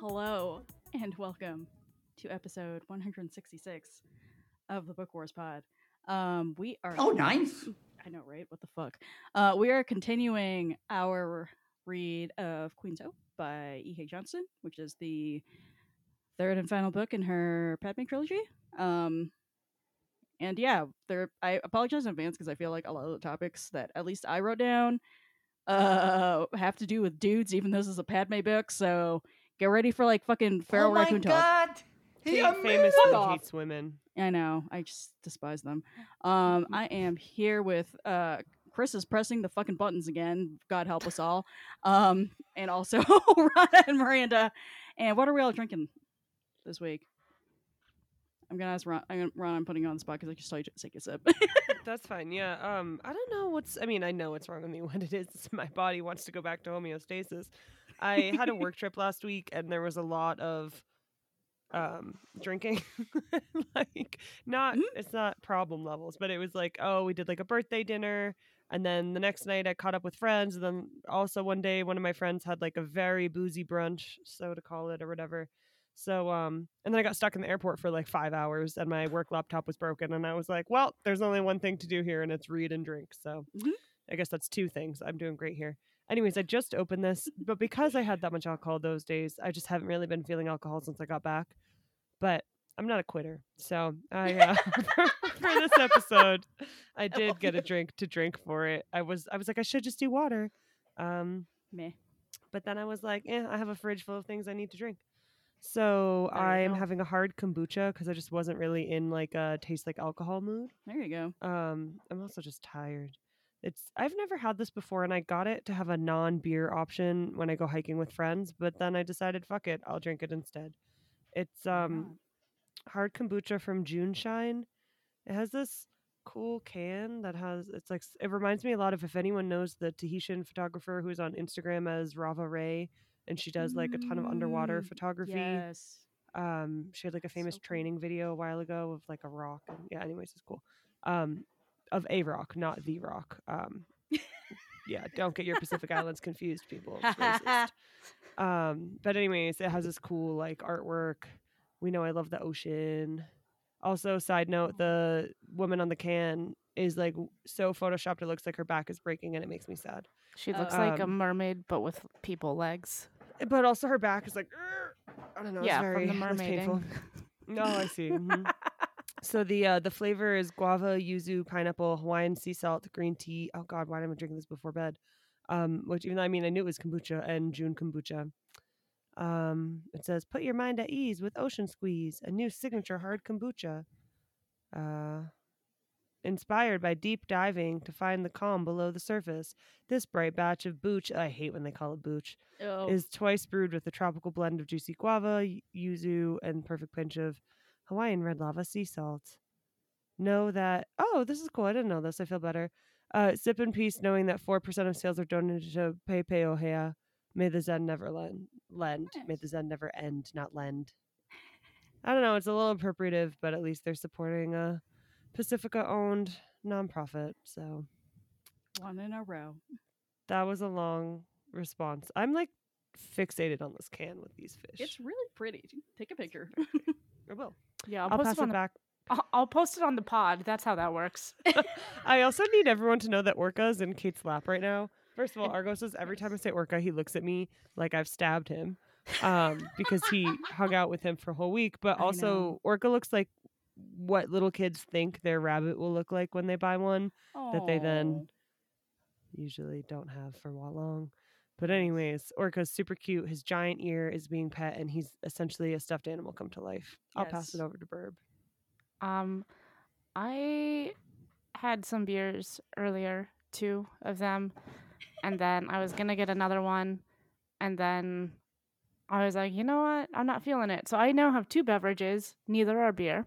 Hello and welcome to episode 166 of the Book Wars Pod. Um, we are Oh, nice. I know, right? What the fuck? Uh, we are continuing our read of Queen's Hope by E.K. Johnston, which is the third and final book in her Padme trilogy. Um, and yeah, there. I apologize in advance because I feel like a lot of the topics that at least I wrote down uh have to do with dudes, even though this is a Padme book. So get ready for like fucking feral oh raccoon talk. god. He Kate amazing. famously off. hates women. I know. I just despise them. Um, Mm-hmm. I am here with uh Chris is pressing the fucking buttons again. God help us all. Um, and also Rana and Miranda. And what are we all drinking this week? I'm gonna ask Ron. I'm gonna, Ron. I'm putting you on the spot because I just told you to take a sip. That's fine. Yeah. Um. I don't know what's. I mean, I know what's wrong with me. What it is, my body wants to go back to homeostasis. I had a work trip last week, and there was a lot of um drinking. like, not. Mhm. It's not problem levels, but it was like, oh, we did like a birthday dinner. And then the next night, I caught up with friends. And then also one day, one of my friends had like a very boozy brunch, so to call it or whatever. So um and then I got stuck in the airport for like 5 hours and my work laptop was broken and I was like, well, there's only one thing to do here and it's read and drink. So Mhm. I guess that's two things. I'm doing great here. Anyways, I just opened this, but because I had that much alcohol those days, I just haven't really been feeling alcohol since I got back. But I'm not a quitter. So I uh, for this episode, I did get a drink to drink for it. I was I was like I should just do water. Um Meh. but then I was like, eh, I have a fridge full of things I need to drink. So I'm go. having a hard kombucha because I just wasn't really in like a taste like alcohol mood. There you go. Um, I'm also just tired. It's I've never had this before, and I got it to have a non-beer option when I go hiking with friends. But then I decided, fuck it, I'll drink it instead. It's um hard kombucha from JuneShine. It has this cool can that has it's like it reminds me a lot of if anyone knows the Tahitian photographer who's on Instagram as Rava Ray and she does like a ton of underwater Mm, photography. Yes. Um she had like a famous So cool. training video a while ago of like a rock and yeah anyways it's cool. Um of a rock, not the rock. Um yeah, don't get your Pacific Islands confused people. Um, but anyways, it has this cool like artwork. We know I love the ocean. Also, side note, the woman on the can is like so photoshopped it looks like her back is breaking and it makes me sad. She looks like a Um, mermaid, but with people legs. But also her back is like "Urgh." I don't know, yeah, it's very from the mermaid. No, I see. mhm. So the uh, the flavor is guava, yuzu, pineapple, Hawaiian sea salt, green tea. Oh God, why am I drinking this before bed? Um, which even though I mean I knew it was kombucha and June kombucha. Um, it says put your mind at ease with Ocean Squeeze, a new signature hard kombucha. Uh, inspired by deep diving to find the calm below the surface, this bright batch of booch. I hate when they call it booch Oh, is twice brewed with a tropical blend of juicy guava, yuzu, and perfect pinch of Hawaiian red lava sea salt. Know that, oh, this is cool. I didn't know this. I feel better. Uh, sip in peace, knowing that 4% of sales are donated to Pepe Ohea. May the Zen never lend. lend. May the Zen never end, not lend. I don't know. It's a little appropriative, but at least they're supporting a Pacifica owned nonprofit. So one in a row. that was a long response. I'm like fixated on this can with these fish. It's really pretty. Take a picture. I will. Yeah, I'll, I'll, post pass it on it back. I'll, I'll post it on the pod. That's how that works. I also need everyone to know that Orca is in Kate's lap right now. First of all, Argo says every time I say Orca, he looks at me like I've stabbed him um, because he hung out with him for a whole week. But also. Orca looks like what little kids think their rabbit will look like when they buy one that they then usually don't have for a while long. But Nice. anyways, Orca's super cute. His giant ear is being pet, and he's essentially a stuffed animal come to life. I'll pass it over to Burb. Um, I had some beers earlier, two of them, and then I was gonna get another one, and then I was like, you know what? I'm not feeling it. So I now have two beverages. Neither are beer.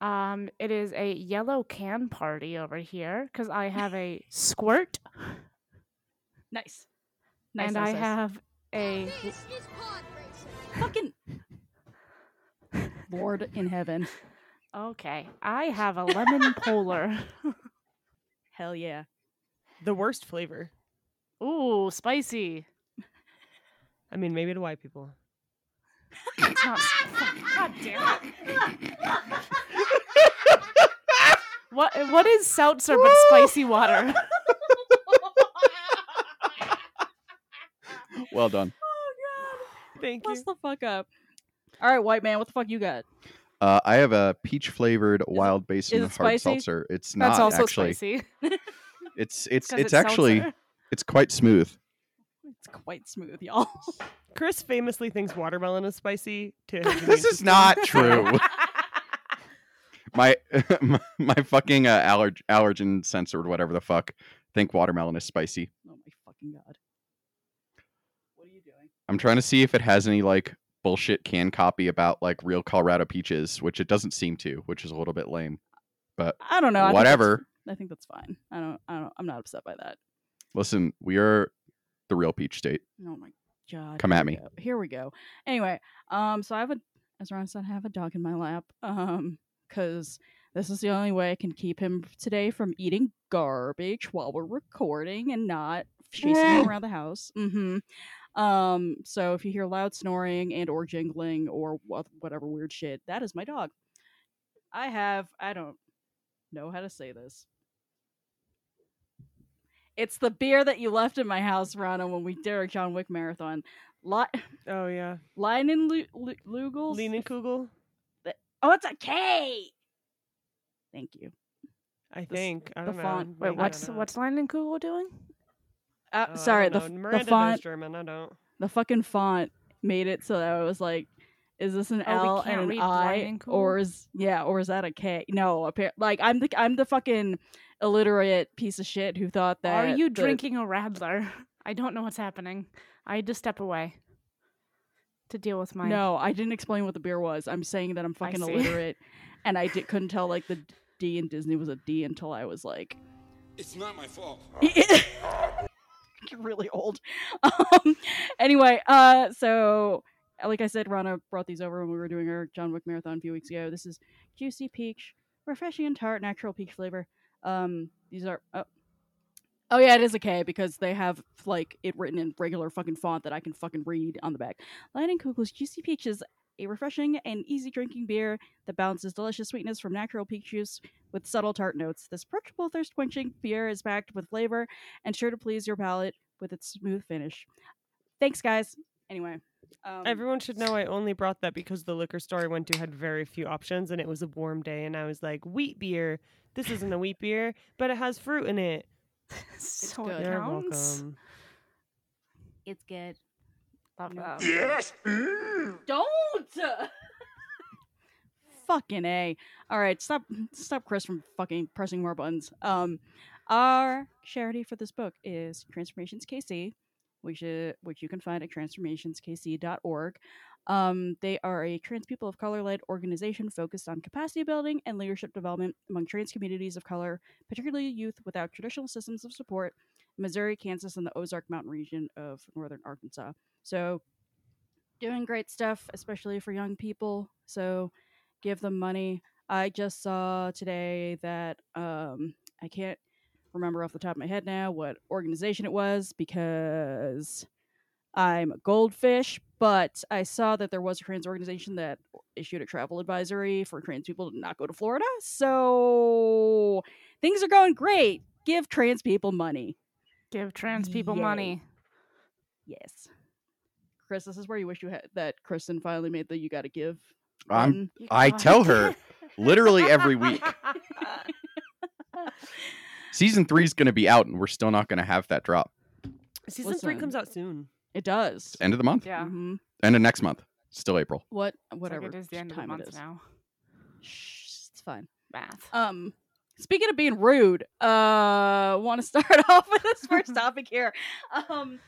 Um, it is a yellow can party over here because I have a squirt Nice. Nice. and nice, I nice. have a fucking Lord in heaven. okay. I have a lemon polar. Hell yeah. The worst flavor. Ooh, spicy. I mean, maybe to white people. It's not. God damn it. What what is seltzer but spicy water? Well done. Oh god. Thank Bless you. the fuck up. All right, white man, what the fuck you got? Uh, I have a peach flavored wild basin it hard spicy? seltzer. It's That's not also actually. spicy. It's it's 'cause it's, actually seltzer. it's quite smooth. It's quite smooth, y'all. Chris famously thinks watermelon is spicy. To his this is not true. my my, my fucking uh, allerg- allergen sensor or whatever the fuck think watermelon is spicy. oh my fucking god. What are you doing? I'm trying to see if it has any like bullshit can copy about like real Colorado peaches, which it doesn't seem to, which is a little bit lame. But I don't know. I think that's- whatever. I think that's fine. I don't. I don't. I'm not upset by that. Listen, we are the real peach state. Oh my god. Come at me. go. Here we go. Anyway, um, so I have a, as Ron said, I have a dog in my lap. Um, because this is the only way I can keep him today from eating garbage while we're recording and not chasing him around the house. Mm-hmm. Um, so if you hear loud snoring and or jingling or wha- whatever weird shit, that is my dog. I have. I don't know how to say this. It's the beer that you left in my house, Rana, when we did our John Wick marathon. Li- Oh yeah. Leinen Lu- Lu- Lugels? Kugel. Oh, it's a K! Thank you. I s- think. I the don't know. font- Wait, I what's don't know. what's Landon Kugel doing? Uh, Oh, sorry, the, don't f- know. the Miranda knows font, German. I don't. the fucking font made it so that I was like, is this an Oh, we L and an read I, Leinenkugel? or is yeah, or is that a K? No, appar- like I'm the I'm the fucking illiterate piece of shit who thought that. Are you the- drinking a Radler? I don't know what's happening. I had to step away to deal with my. No, I didn't explain what the beer was. I'm saying that I'm fucking illiterate, and I di- couldn't tell like the D in Disney was a D until I was like It's not my fault. really old. Um, anyway, uh, so like I said, Rana brought these over when we were doing our John Wick marathon a few weeks ago. This is juicy peach, refreshing and tart, natural peach flavor. Um, these are oh, oh yeah, it is a K because they have like it written in regular fucking font that I can fucking read on the back. Leinenkugel's Juicy Peach is a refreshing and easy drinking beer that balances delicious sweetness from natural peach juice with subtle tart notes. This approachable thirst quenching beer is packed with flavor and sure to please your palate with its smooth finish. Thanks, guys. Anyway, um, Everyone should know I only brought that because the liquor store I went to had very few options and it was a warm day and I was like, wheat beer. This isn't a wheat beer, but it has fruit in it. so it You're counts. welcome. it's good. Love that. Yes. Don't. fucking a. All right, stop, stop, Chris from fucking pressing more buttons. Um, our charity for this book is Transformations KC, which is, which you can find at transformationskc.org. Um, they are a trans people of color led organization focused on capacity building and leadership development among trans communities of color, particularly youth without traditional systems of support, Missouri, Kansas, and the Ozark Mountain region of northern Arkansas. So, doing great stuff, especially for young people. So, give them money. I just saw today that um, I can't remember off the top of my head now what organization it was because I'm a goldfish, but I saw that there was a trans organization that issued a travel advisory for trans people to not go to Florida. So things are going great. Give trans people money. Give trans people Yay. money. Yes. Chris, this is where you wish you had that Kristen finally made the you gotta give. I'm. You I gotta tell her literally every week. Season three is going to be out, and we're still not going to have that drop. Season three comes out soon. It does. End of the month. Yeah. Mhm. End of next month. Still April. What It's like whatever it is the end of the month now. Shh, it's fine. Math. Um, speaking of being rude, uh, want to start off with this first topic here. Um,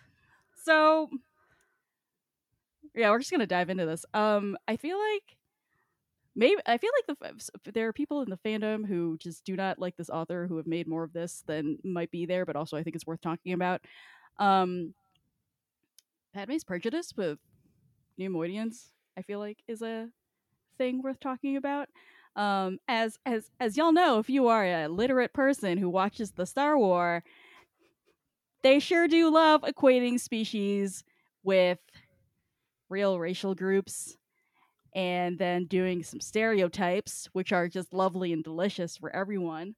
so yeah, we're just gonna dive into this. Um, I feel like maybe I feel like the there are people in the fandom who just do not like this author who have made more of this than might be there, but also I think it's worth talking about. Um, Padme's prejudice with Neimoidians, I feel like, is a thing worth talking about. Um, as as as y'all know, if you are a literate person who watches the Star War, they sure do love equating species with real racial groups and then doing some stereotypes, which are just lovely and delicious for everyone.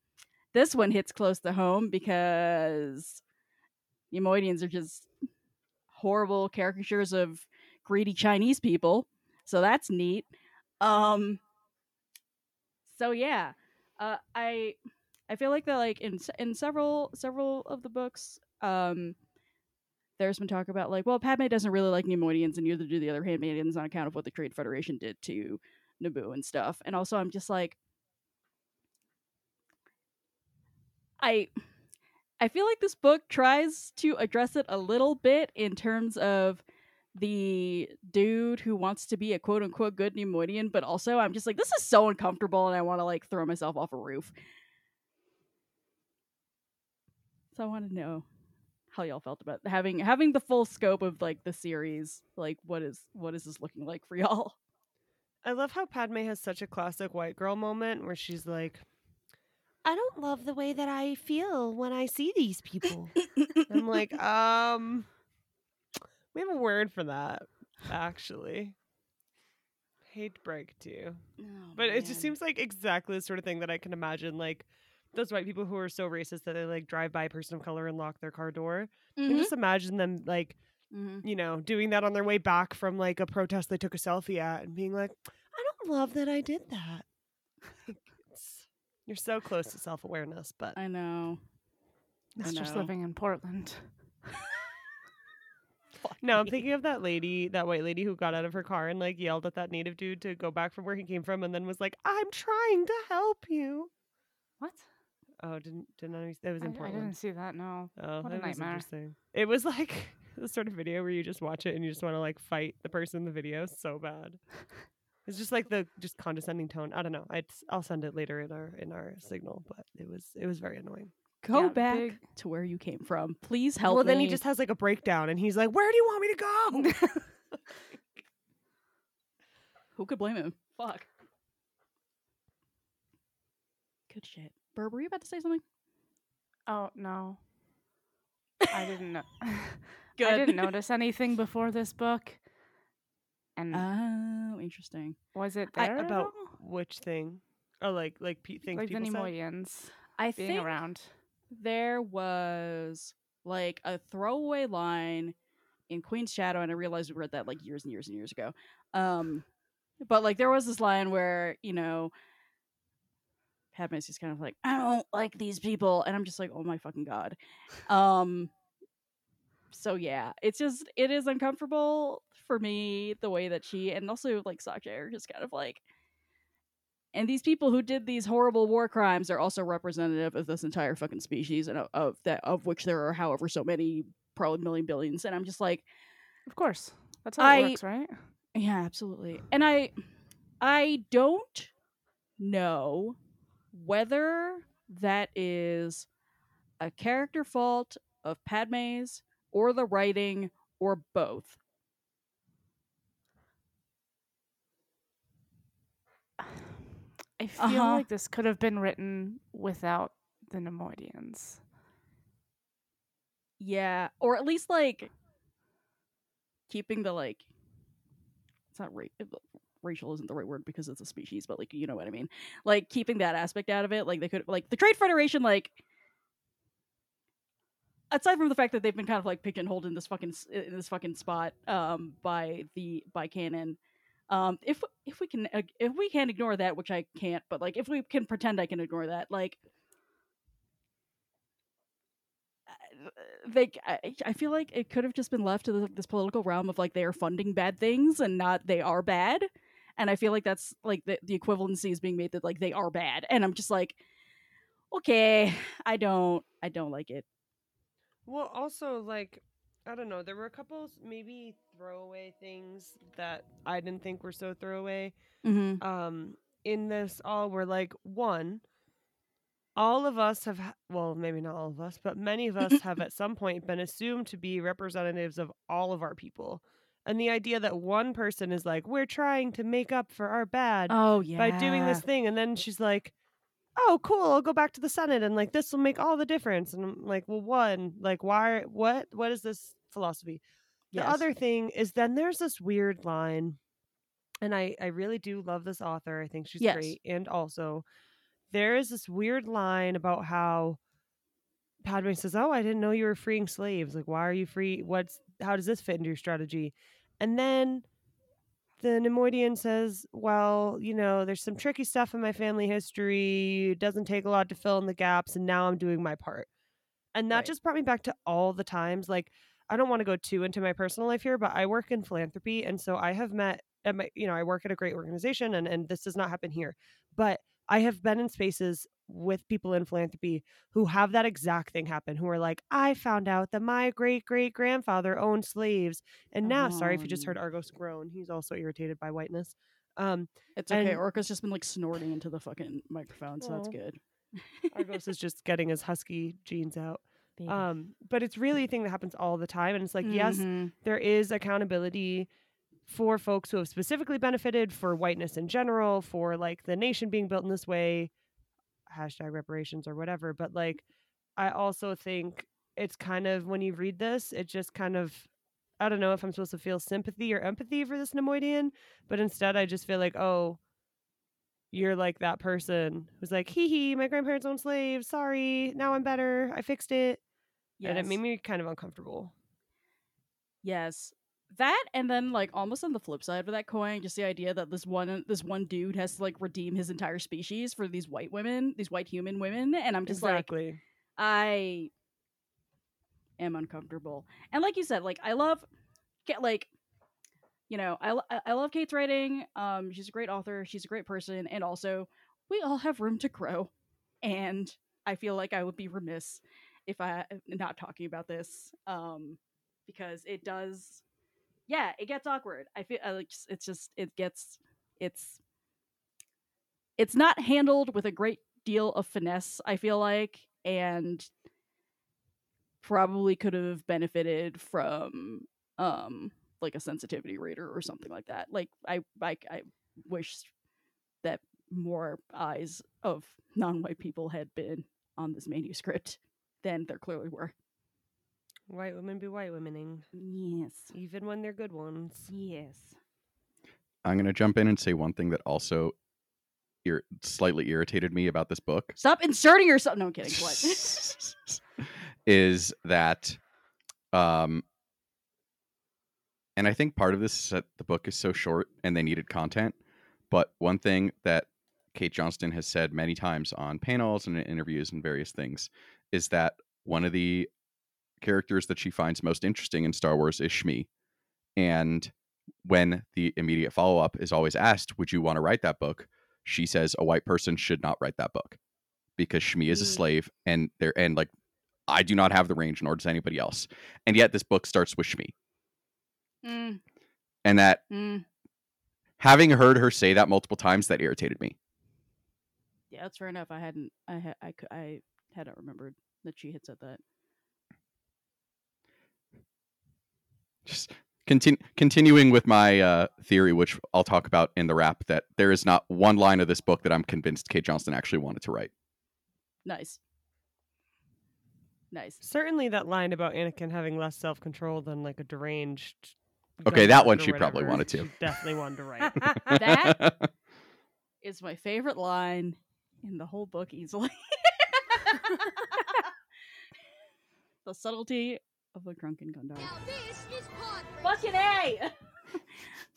This one hits close to home because Neimoidians are just horrible caricatures of greedy Chinese people. So that's neat. Um so yeah, uh I I feel like that like in in several several of the books um there's been talk about like, well, Padme doesn't really like Neimoidians, and neither do the other handmaidens on account of what the Trade Federation did to Naboo and stuff. And also, I'm just like, I, I feel like this book tries to address it a little bit in terms of the dude who wants to be a quote unquote good Neimoidian, but also I'm just like, this is so uncomfortable, and I want to like throw myself off a roof. So I want to know how y'all felt about having having the full scope of like the series. Like, what is what is this looking like for y'all? I love how Padme has such a classic white girl moment where she's like, I don't love the way that I feel when I see these people. I'm like, um, we have a word for that, actually. Hate to break to you. But it just seems like exactly the sort of thing that I can imagine, like those white people who are so racist that they like drive by a person of color and lock their car door. I can just imagine them like, Mhm. you know, doing that on their way back from like a protest they took a selfie at and being like, I don't love that I did that. You're so close to self awareness, but I know. I It's just living in Portland. no, I'm thinking of that lady, that white lady who got out of her car and like yelled at that native dude to go back from where he came from and then was like, I'm trying to help you. What? Oh, didn't didn't I? That was I, in I Portland. didn't see that. No. Oh, What a that was nightmare. interesting. It was like the sort of video where you just watch it and you just want to like fight the person in the video so bad. It's just like the just condescending tone. I don't know. I'd, I'll send it later in our in our signal, but it was it was very annoying. Go Yeah, back big- to where you came from. Please help well, then he just has like a breakdown and he's like, "Where do you want me to go?" Who could blame him? Fuck. Good shit. Burb, were you about to say something? Oh no. I didn't know. Good. I didn't notice anything before this book. And Oh, interesting. was it I- there at about all? Which thing? Oh, like like pe- things like the people said. I being think around. there was like a throwaway line in Queen's Shadow, and I realized we read that like years and years and years ago. Um, but like there was this line where you know, Padme's just kind of like, I don't like these people, and I'm just like, oh my fucking god. Um, so yeah, it's just it is uncomfortable for me the way that she and also like Sakja are just kind of like. And these people who did these horrible war crimes are also representative of this entire fucking species, and of, of that of which there are however so many, probably million billions. And I'm just like, Of course. That's how it works, right? yeah, absolutely. And I, I don't know whether that is a character fault of Padme's or the writing or both. I feel Uh-huh. like this could have been written without the Neimoidians. Yeah, or at least like keeping the like it's not uh, racial isn't the right word because it's a species, but like you know what I mean. Like keeping that aspect out of it, like they could like the Trade Federation like aside from the fact that they've been kind of like pigeonholed in this fucking in this fucking spot um by the by canon um if if we can if we can ignore that which i can't but like if we can pretend i can ignore that like they I, I feel like it could have just been left to the, this political realm of like they are funding bad things and not they are bad and i feel like that's like the, the equivalency is being made that like they are bad and i'm just like okay i don't i don't like it Well, also like I don't know. There were a couple maybe throwaway things that I didn't think were so throwaway. mm-hmm. Um, in this all were like one all of us have well maybe not all of us but many of us have at some point been assumed to be representatives of all of our people and the idea that one person is like we're trying to make up for our bad Oh yeah. by doing this thing and then she's like oh cool i'll go back to the senate and like this will make all the difference and i'm like well one like why what what is this philosophy the Yes. other thing is then there's this weird line and i i really do love this author i think she's Yes. great and also there is this weird line about how Padme says, "Oh, I didn't know you were freeing slaves. Like, why are you free? What's how does this fit into your strategy?" And then the Neimoidian says, "Well, you know, there's some tricky stuff in my family history. It doesn't take a lot to fill in the gaps, and now I'm doing my part." And that Right. just brought me back to all the times. Like, I don't want to go too into my personal life here, but I work in philanthropy, and so I have met you know, I work at a great organization, and and this does not happen here, but I have been in spaces with people in philanthropy who have that exact thing happen who are like i found out that my great great grandfather owned slaves and now sorry if you just heard Um. argos groan he's also irritated by whiteness um It's okay. and- Orca's just been like snorting into the fucking microphone, so that's good. argos is just getting his husky genes out um but it's really a thing that happens all the time and it's like yes Mhm. there is accountability for folks who have specifically benefited for whiteness in general for like the nation being built in this way hashtag reparations or whatever but like i also think it's kind of when you read this it just kind of i don't know if i'm supposed to feel sympathy or empathy for this neimoidian but instead i just feel like oh you're like that person who's like hee hee my grandparents owned slaves sorry now i'm better i fixed it. And it made me kind of uncomfortable. Yes. That and then like almost on the flip side of that coin, just the idea that this one this one dude has to like redeem his entire species for these white women, these white human women, and I'm just like I am uncomfortable. And like you said, like I love get like you know, I- I love Kate's writing. Um she's a great author, she's a great person, and also we all have room to grow. And I feel like I would be remiss if I not talking about this um because it does yeah, it gets awkward. I feel like it's just it gets it's it's not handled with a great deal of finesse, I feel like, and probably could have benefited from um like a sensitivity reader or something like that. Like I I I wish that more eyes of non-white people had been on this manuscript than there clearly were. White women be white womening, Yes. even when they're good ones. Yes. I'm gonna jump in and say one thing that also ir- slightly irritated me about this book. Stop inserting yourself. No I'm kidding. What? is that um and I think part of this is that the book is so short and they needed content. But one thing that Kate Johnston has said many times on panels and interviews and various things is that one of the characters that she finds most interesting in Star Wars is Shmi. And when the immediate follow up is always asked, Would you want to write that book? She says a white person should not write that book because Shmi is a Mm. slave and there and like I do not have the range nor does anybody else. And yet this book starts with Shmi. Mm, And that mm. having heard her say that multiple times, that irritated me. Yeah, that's fair enough. I hadn't. I had. I could. I hadn't remembered that she had said that. Just continu- continuing with my uh, theory, which I'll talk about in the wrap, that there is not one line of this book that I'm convinced Kate Johnston actually wanted to write. Nice. Nice. Certainly, that line about Anakin having less self control than like a deranged. Okay, that one she probably wanted to. she definitely wanted to write. That- Is my favorite line in the whole book easily. the subtlety of the drunken Gungan. Fucking a.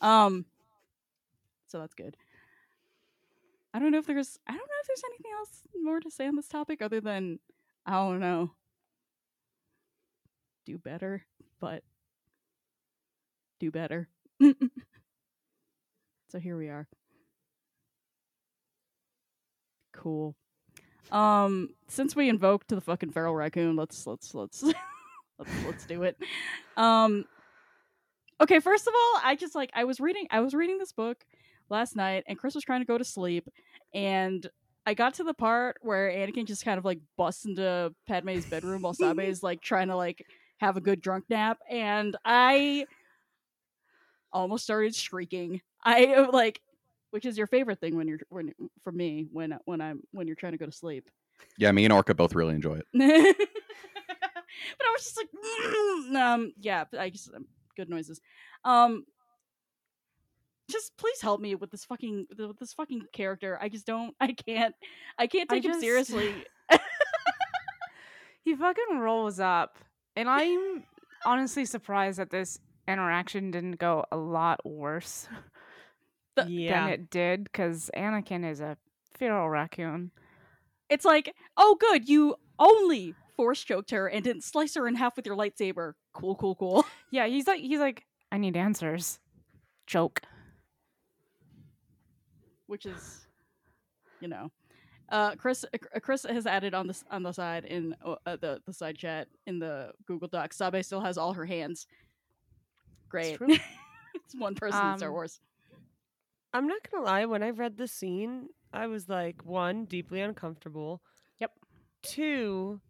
um. So that's good. I don't know if there's. I don't know if there's anything else more to say on this topic other than I don't know. Do better, but do better. so here we are. Cool. Um, since we invoked the fucking feral raccoon, let's let's let's let's let's do it. Um, okay. First of all, I just like I was reading I was reading this book last night, and Chris was trying to go to sleep, and I got to the part where Anakin just kind of like busts into Padme's bedroom while Sabe is like trying to like have a good drunk nap, and I almost started shrieking. I like, which is your favorite thing when you're when for me when when I'm when you're trying to go to sleep. Yeah, me and Orca both really enjoy it. but I was just like, "Mm," um, yeah, I just um, good noises. Um, just please help me with this fucking with this fucking character. I just don't. I can't. I can't I take him seriously. He fucking rolls up, and I'm honestly surprised that this interaction didn't go a lot worse The- yeah. than it did, because Anakin is a feral raccoon. It's like, oh, good, you only force choked her and didn't slice her in half with your lightsaber. Cool, cool, cool. Yeah, he's like, he's like, I need answers. Joke. Which is, you know, uh, Chris. Uh, Chris has added on this on the side in uh, uh, the the side chat in the Google Docs. Sabe still has all her hands. Great. true. it's one person in Star Um, Wars. I'm not gonna lie. When I read the scene, I was like, one, deeply uncomfortable. Yep. Two,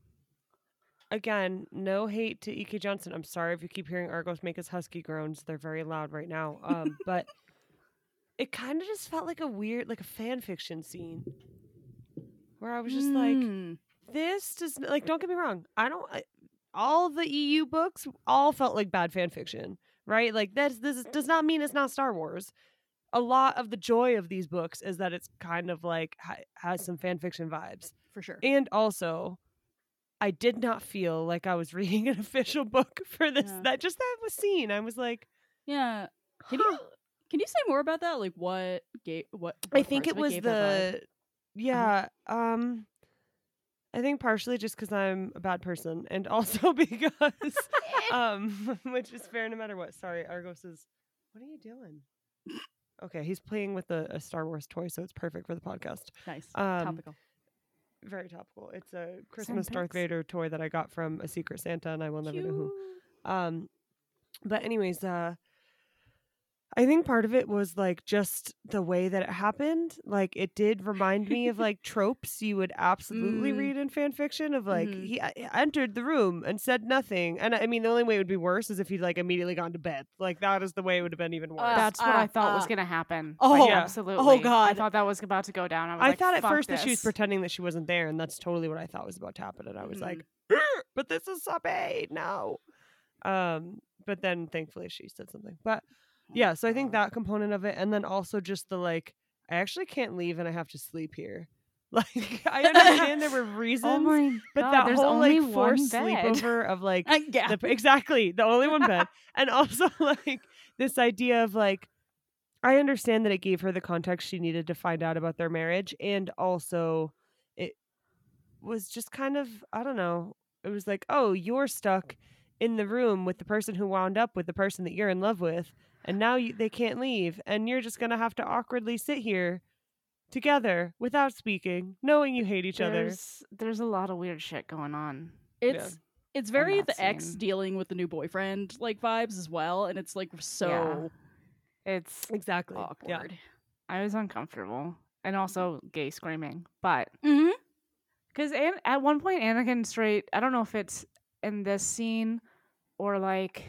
again, no hate to E.K. Johnston. I'm sorry if you keep hearing Argos make his husky groans. They're very loud right now. Um, but it kind of just felt like a weird, like a fan fiction scene, where I was just like, Mm. this does like. Don't get me wrong. I don't. I, all the EU books all felt like bad fan fiction, right? Like that's this is- does not mean it's not Star Wars. A lot of the joy of these books is that it's kind of like ha- has some fan fiction vibes, for sure. and also. I did not feel like I was reading an official book for this. Yeah. That just that was scene. I was like, Yeah. Can you can you say more about that? Like what gave what? I think it was vibe? the yeah. Um, I think partially just because I'm a bad person, and also because um, which is fair no matter what. Sorry, Argos is. What are you doing? Okay, he's playing with a, a Star Wars toy, so it's perfect for the podcast. nice um, topical. Very topical. It's a Christmas Darth. Vader toy that I got from a Secret Santa, and I will never know who. Um, but anyways, uh, I think part of it was like just the way that it happened. Like it did remind me of like tropes you would absolutely Mm. read in fan fiction of like Mhm. he uh, entered the room and said nothing. And I mean, the only way it would be worse is if he'd like immediately gone to bed. Like that is the way it would have been even worse. Uh, That's what I uh, thought was uh. gonna happen. Oh, Like, yeah. absolutely. Oh, god, I thought that was about to go down. I was I like, thought at "Fuck first that she was pretending that she wasn't there, and that's totally what I thought was about to happen. And I was like, Mm-hmm. "Ugh, "But this is Sabe, no." Um, but then thankfully she said something. But Oh yeah, so I think that component of it, and then also just the like, I actually can't leave and I have to sleep here. Like I understand there were reasons, Oh my but god! that there's whole only like forced sleepover of like Uh, yeah. the, exactly the only one bed and also like this idea of like i understand that it gave her the context she needed to find out about their marriage and also it was just kind of i don't know it was like oh you're stuck in the room with the person who wound up with the person that you're in love with and now you, they can't leave and you're just gonna have to awkwardly sit here together without speaking knowing you hate each other There's there's a lot of weird shit going on. It's it's very that the ex dealing with the new boyfriend like vibes as well, and it's like so It's exactly yeah awkward. I was uncomfortable and also gay screaming, but Mm-hmm. because An- at one point Anakin straight I don't know if it's in this scene or like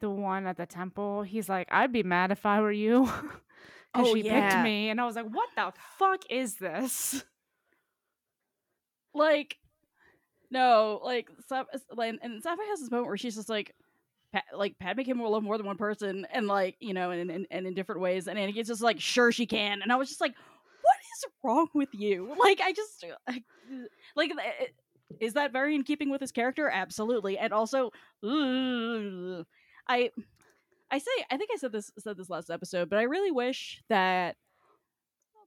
the one at the temple. He's like, I'd be mad if I were you. Oh, she yeah. picked me, and I was like, "What the fuck is this?" Like, no, like, like, and Sapphire has this moment where she's just like, pa- like Padme can love more than one person, and like, you know, and and, and in different ways, and Anakin's just like, sure she can, and I was just like, what is wrong with you? Like, I just, I, like, is that very in keeping with his character? Absolutely, and also, ugh, I. I say I think I said this said this last episode, but I really wish that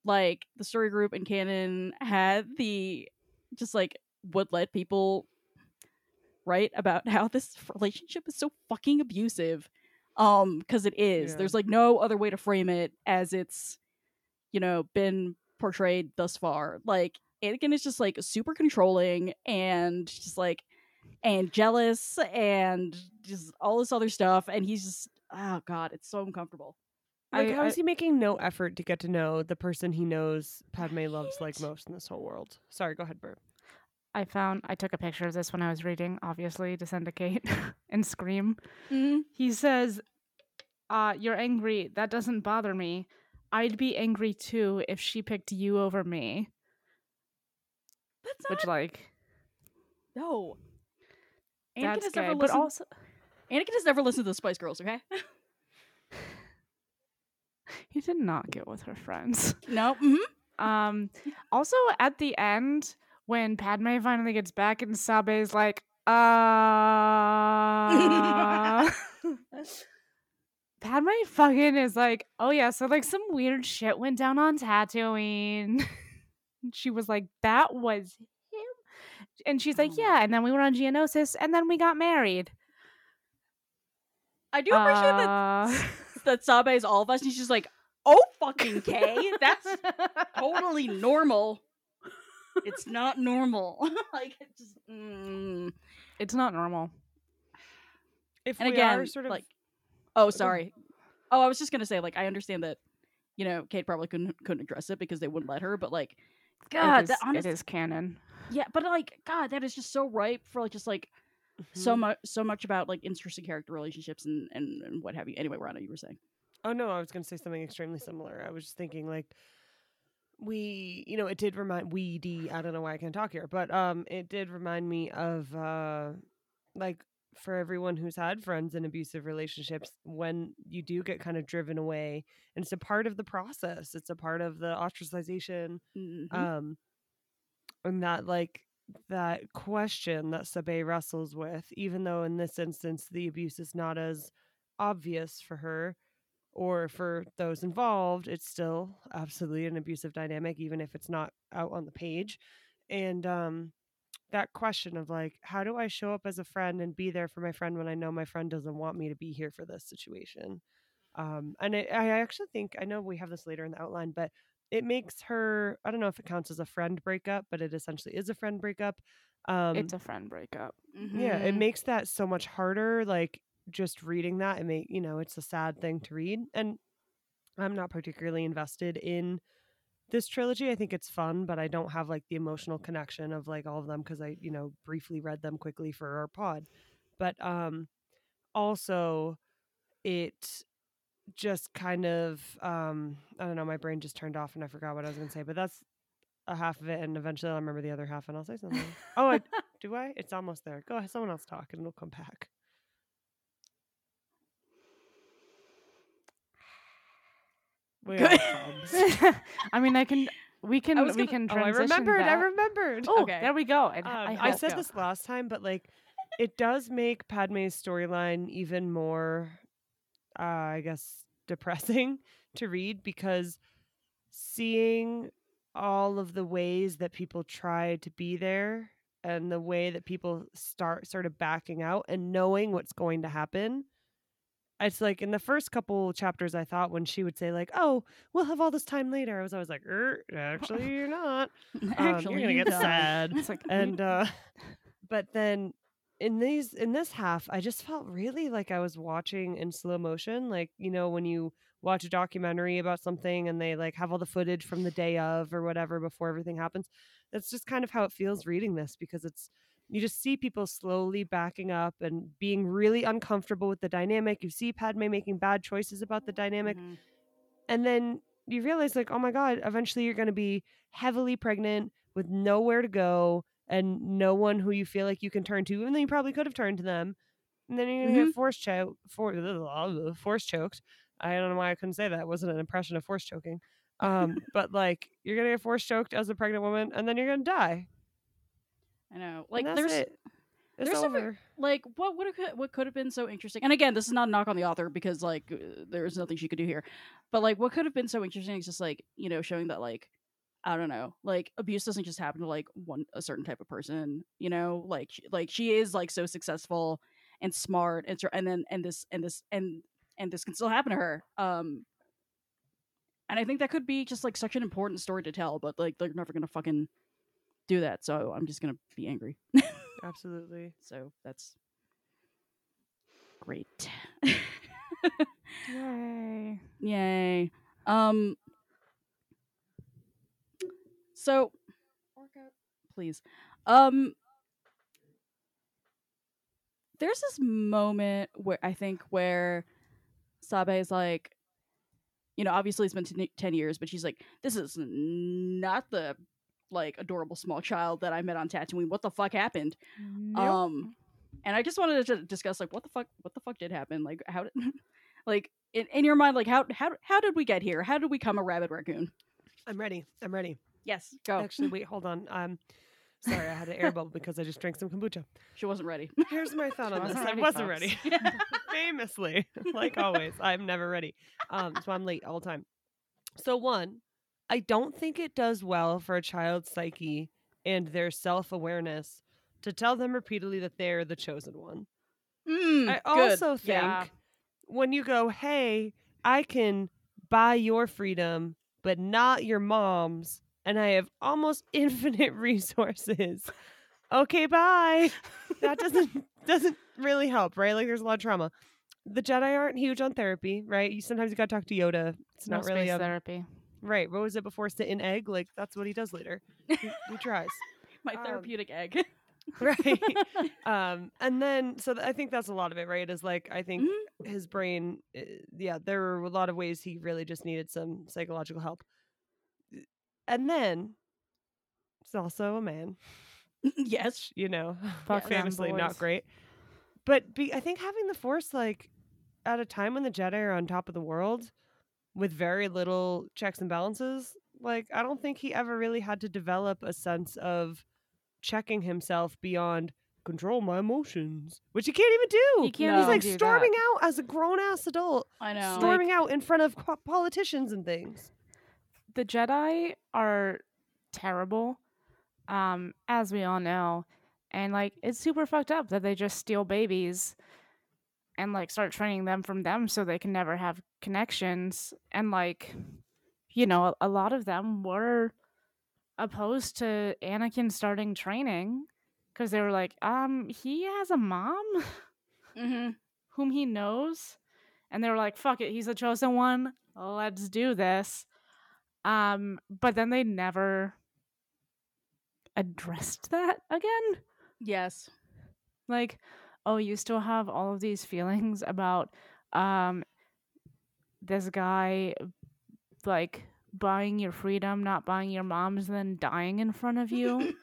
like the story group and canon had the just like would let people write about how this relationship is so fucking abusive um because it is Yeah. there's like no other way to frame it as it's you know been portrayed thus far like Anakin is just like super controlling and just like and jealous and just all this other stuff and he's just oh god it's so uncomfortable Like, I- how is I- he making no effort to get to know the person he knows Padme loves like most in this whole world? Sorry, go ahead, Bert. I found I took a picture of this when I was reading, obviously, to send to Kate and scream. Mm-hmm. He says, uh, you're angry. That doesn't bother me. I'd be angry too if she picked you over me. That's not Which like no. Anakin that's has gay. never But listened. also Anakin has never listened to the Spice Girls. Okay. he did not get with her friends. no. hmm Um also at the end, when Padme finally gets back and Sabe's like, uh Padme fucking is like, oh yeah, so like some weird shit went down on Tatooine. She was like, that was. And she's like, Oh yeah, and then we went on Geonosis, and then we got married. I do appreciate that Uh, that Sabe is all of us, and she's just like, oh fucking K, that's totally normal. It's not normal. like it's just. Mm. it's not normal. If And we again, are sort of like, oh, sorry. Oh, I was just gonna say, like, I understand that, you know, Kate probably couldn't couldn't address it because they wouldn't let her, but like, God, it is, that honest, it is canon. Yeah, but like, God, that is just so ripe for like just like so Mhm. much so much about like interesting character relationships and and, and what have you. Anyway, Rana, you were saying. Oh no, I was going to say something extremely similar. I was just thinking like we, you know, it did remind we d I don't know why I can't talk here, but um it did remind me of uh like for everyone who's had friends in abusive relationships when you do get kind of driven away and it's a part of the process. It's a part of the ostracization Mhm. um and that like that question that Sabe wrestles with even though in this instance the abuse is not as obvious for her or for those involved it's still absolutely an abusive dynamic even if it's not out on the page. And um that question of like how do i show up as a friend and be there for my friend when i know my friend doesn't want me to be here for this situation? Um and i actually think i know we have this later in the outline but it makes her i don't know if it counts as a friend breakup but it essentially is a friend breakup um it's a friend breakup. yeah it Mhm. makes that so much harder like just reading that it may you know it's a sad thing to read and i'm not particularly invested in this trilogy i think it's fun but i don't have like the emotional connection of like all of them because i you know briefly read them quickly for our pod but um also it just kind of um i don't know my brain just turned off and i forgot what i was going to say but that's a half of it and eventually i'll remember the other half and i'll say something oh I, do i it's almost there go ahead someone else talk and it'll come back we. I mean, I can. We can. we gonna- can. oh i transition remembered i remembered Oh, Okay. there we go. I, Um, I, I, said so. this last time, but like, it does make Padme's storyline even more, uh, I guess, depressing to read because seeing all of the ways that people try to be there and the way that people start sort of backing out and knowing what's going to happen. It's like in the first couple chapters, I thought when she would say like, "Oh, we'll have all this time later," I was always like, er, "Actually, you're not. Um, Actually, you're gonna get don't. sad." It's like and uh but then in these in this half i just felt really like i was watching in slow motion like you know when you watch a documentary about something and they like have all the footage from the day of or whatever before everything happens that's just kind of how it feels reading this because it's you just see people slowly backing up and being really uncomfortable with the dynamic you see padme making bad choices about the dynamic Mhm. and then you realize like oh my god eventually you're going to be heavily pregnant with nowhere to go and no one who you feel like you can turn to even though you probably could have turned to them and then you're going to get force choked for, force choked i don't know why i couldn't say that it wasn't an impression of force choking um but like you're to get force choked as a pregnant woman and then you're to die I know. And Like that's there's it. it's there's a over like what would have what could have been so interesting and again this is not a knock on the author because like uh, there's nothing she could do here but like what could have been so interesting is just like you know showing that like i don't know like abuse doesn't just happen to like one a certain type of person you know like like she is like so successful and smart and and then and this and this and and this can still happen to her um and i think that could be just like such an important story to tell but like they're never gonna fucking do that so i'm just gonna be angry absolutely so that's great. Yay. Yay. Um so please. Um there's this moment where I think where Sabe is like you know, obviously it's been ten 10 years, but she's like this is not the like adorable small child that I met on Tatooine. What the fuck happened? Um, and I just wanted to discuss like what the fuck, what the fuck did happen? Like how did, like in, in your mind, like how how how did we get here? How did we become a rabbit raccoon? I'm ready. I'm ready. Yes, go. Actually, wait, hold on. Um, sorry, I had an air bubble because I just drank some kombucha. she wasn't ready. Here's my thought on this. Wasn't I wasn't folks. ready. Famously, like always, I'm never ready. Um, so I'm late all the time. So one, I don't think it does well for a child's psyche and their self awareness to tell them repeatedly that they're the chosen one. Mm, I good. also think Yeah. when you go, hey, I can buy your freedom, but not your mom's, and I have almost infinite resources. Okay, bye. That doesn't doesn't really help, right? Like there's a lot of trauma. The Jedi aren't huge on therapy, right? You sometimes you gotta talk to Yoda. It's no not really a, therapy. right. What was it before sit in egg? Like that's what he does later. He, he tries. My um, therapeutic egg. right um and then so th- i think that's a lot of it right is like i think Mhm. his brain uh, yeah there were a lot of ways he really just needed some psychological help and then he's also a man yes. you know Fuck them famously not great but be, i think having the force like at a time when the jedi are on top of the world with very little checks and balances like i don't think he ever really had to develop a sense of checking himself beyond control my emotions which he can't even do He can't No. he's like do that. storming out as a grown-ass adult I know. storming out in front of politicians and things the Jedi are terrible, um, as we all know, and like it's super fucked up that they just steal babies and like start training them from them so they can never have connections and like you know a, lot of them were opposed to Anakin starting training because they were like um he has a mom hmm whom he knows and they were like fuck it he's the chosen one let's do this um but then they never addressed that again Yes. like oh you still have all of these feelings about um this guy like buying your freedom not buying your mom's and then dying in front of you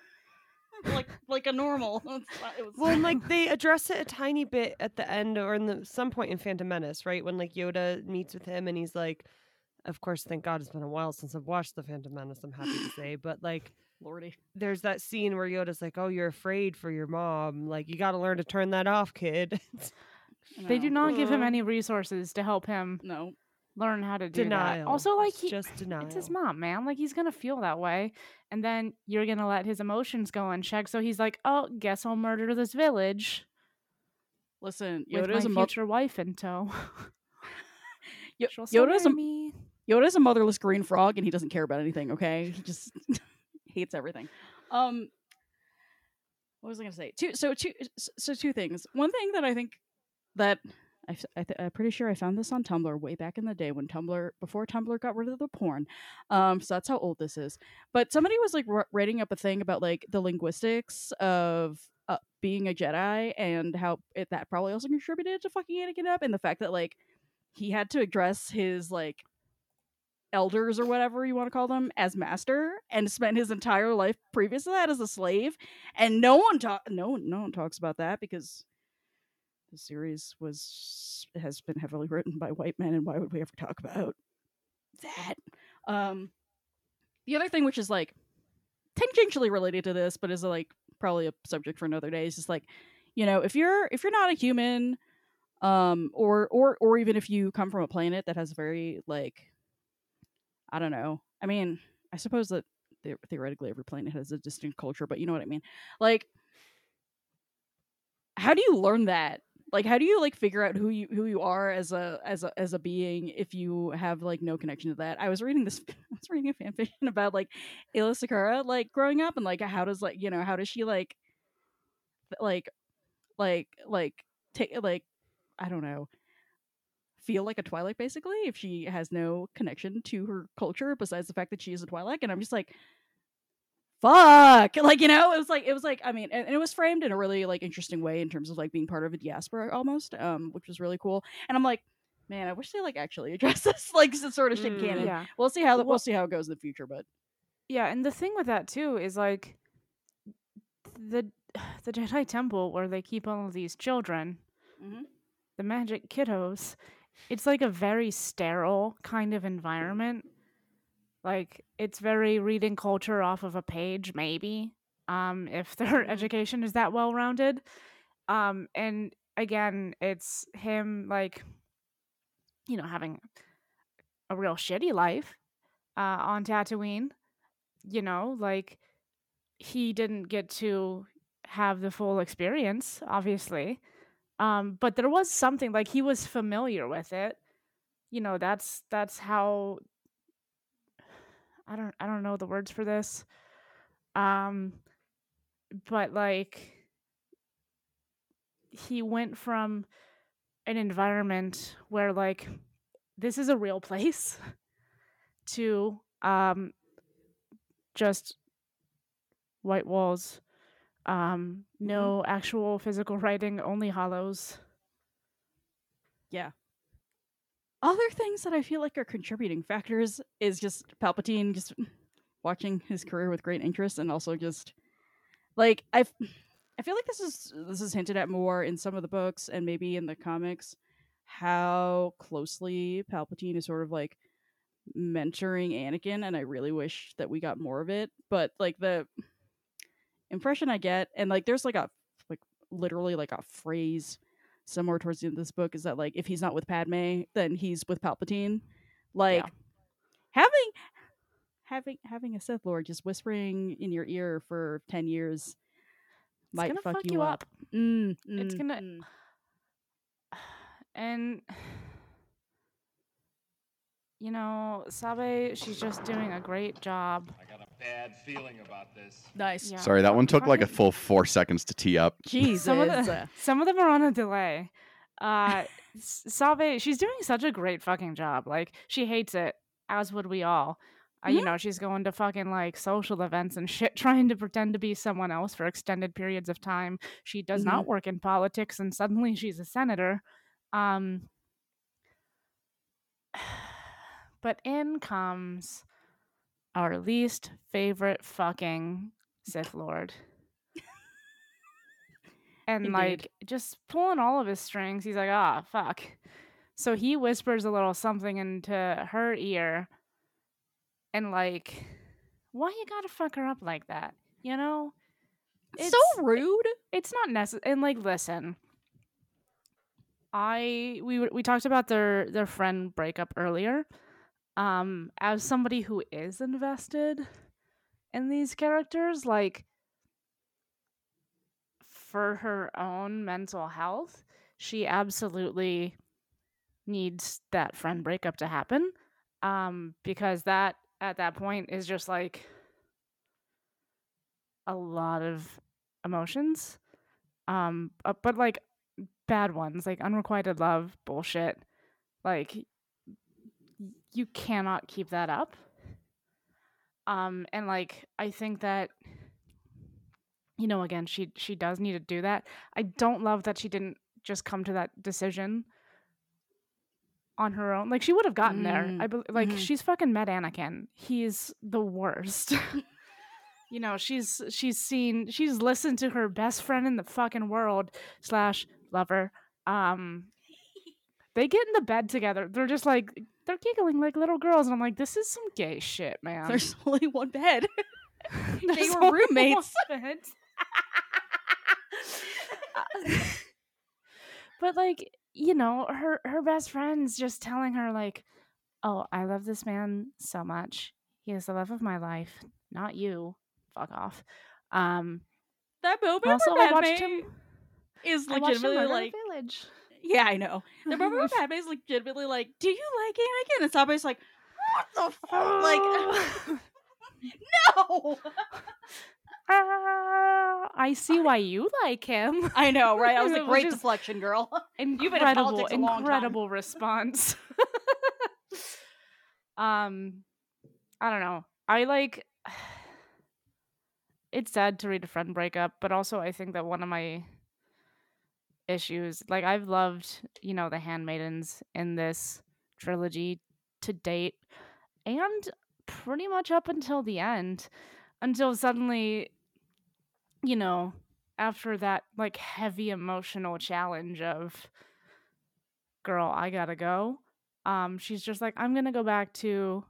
like like a normal. It was- Well, and like they address it a tiny bit at the end or in the some point in Phantom Menace, right? When like Yoda meets with him and he's like, of course, thank God it's been a while since I've watched the Phantom Menace. I'm happy to say, but like, Lordy. there's that scene where Yoda's like, "Oh, you're afraid for your mom. Like, you got to learn to turn that off, kid." they do not give him any resources to help him No. learn how to do denial. that also like It's he just denial. it's his mom, man. Like he's gonna feel that way, and then you're gonna let his emotions go unchecked. So he's like, "Oh, guess I'll murder this village Listen, with Yoda's my a mo- future wife in tow." Yo- Yoda's a me. Yoda's a motherless green frog, and he doesn't care about anything. Okay, he just hates everything. Um, what was I going to say? Two. So two. So two things. One thing that I think that I, I th- I'm pretty sure I found this on Tumblr way back in the day when Tumblr before Tumblr got rid of the porn. Um, so that's how old this is. But somebody was like r- writing up a thing about like the linguistics of. Uh, being a Jedi and how it, that probably also contributed to fucking Anakin up, and the fact that like he had to address his like elders or whatever you want to call them as master and spent his entire life previous to that as a slave and no one talk no no one talks about that because the series was has been heavily written by white men and why would we ever talk about that? Um the other thing which is like tangentially related to this but is like probably a subject for another day is just like you know if you're if you're not a human um or or or even if you come from a planet that has very like i don't know. I mean i suppose that the- theoretically every planet has a distinct culture but you know what i mean. Like how do you learn that? Like how do you like figure out who you who you are as a as a as a being if you have like no connection to that? I was reading this i was reading a fan fiction about like Aayla Secura like growing up and like how does like you know how does she like like like like take like I don't know feel like a Twi'lek basically if she has no connection to her culture besides the fact that she is a Twi'lek, and I'm just like, fuck, like you know, it was like it was like I mean, and, and it was framed in a really like interesting way in terms of like being part of a diaspora almost, um, which was really cool, and I'm like. Man, I wish they like actually address this like s- sort of shit Mm, canon. Yeah. We'll see how Well- we'll see how it goes in the future, but Yeah, and the thing with that too is like the the Jedi Temple where they keep all of these children, Mhm. the magic kiddos. It's like a very sterile kind of environment. Like it's very reading culture off of a page, maybe. Um, if their Mhm. education is that well rounded. Um, and again, it's him like, you know, having a real shitty life uh, on Tatooine. You know, like he didn't get to have the full experience, obviously. Um, but there was something like he was familiar with it. You know, that's that's how I don't I don't know the words for this. Um but like he went from an environment where like this is a real place to um just white walls um no actual physical writing only holos Yeah. other things that I feel like are contributing factors is just Palpatine just watching his career with great interest and also just like I I feel like this is this is hinted at more in some of the books and maybe in the comics how closely Palpatine is sort of like mentoring Anakin and I really wish that we got more of it but like the impression I get and like there's like a like literally like a phrase somewhere towards the end of this book is that like if he's not with Padme, then he's with Palpatine. Like having having having a Sith Lord just whispering in your ear for ten years it's might gonna fuck, fuck you, you up. Mm, It's mm, gonna- mm. and you know sabe she's just doing a great job I got a bad feeling about this. nice. Yeah. Sorry, that one took like a full four seconds to tee up. Jesus. some of the some of them are on a delay uh S- sabe she's doing such a great fucking job like she hates it as would we all uh, you Mhm. know she's going to fucking like social events and shit trying to pretend to be someone else for extended periods of time she does not work in politics and suddenly she's a senator um but in comes our least favorite fucking Sith Lord. and Indeed. like just pulling all of his strings, he's like, ah, fuck. So he whispers a little something into her ear and like, why you gotta fuck her up like that? You know? It's so rude. it's not necessary and like listen i we we talked about their their friend breakup earlier um as somebody who is invested in these characters like for her own mental health she absolutely needs that friend breakup to happen um because that at that point is just like a lot of emotions um uh, but like bad ones like unrequited love bullshit like you cannot keep that up. Um and like i think that you know again she she does need to do that. I don't love that she didn't just come to that decision on her own. Like she would have gotten there. I Mm, bel like mhm. she's fucking met anakin. He's the worst. You know she's she's seen she's listened to her best friend in the fucking world slash lover. Um they get in the bed together. They're just like they're giggling like little girls and i'm like this is some gay shit man There's only one bed. There's they were only roommates. one bed. but like you know her her best friend's just telling her like oh i love this man so much he is the love of my life not you fuck off um that moment also where i watched him is I watched him legitimately murder like village Yeah, I know. The Padme is legitimately like, "Do you like Anakin?" and Sabe's like, "What the fuck?" Like, no. Ah, I see why you like him. I know, right? I was like, Which "Great deflection, girl." You've been in incredible, politics a long time. incredible response. um, I don't know. I like. It's sad to read a friend breakup, but also I think that one of my issues, like I've loved, you know, the handmaidens in this trilogy to date, and pretty much up until the end, until suddenly, you know, after that like heavy emotional challenge of girl, I gotta go. Um, she's just like, I'm gonna go back to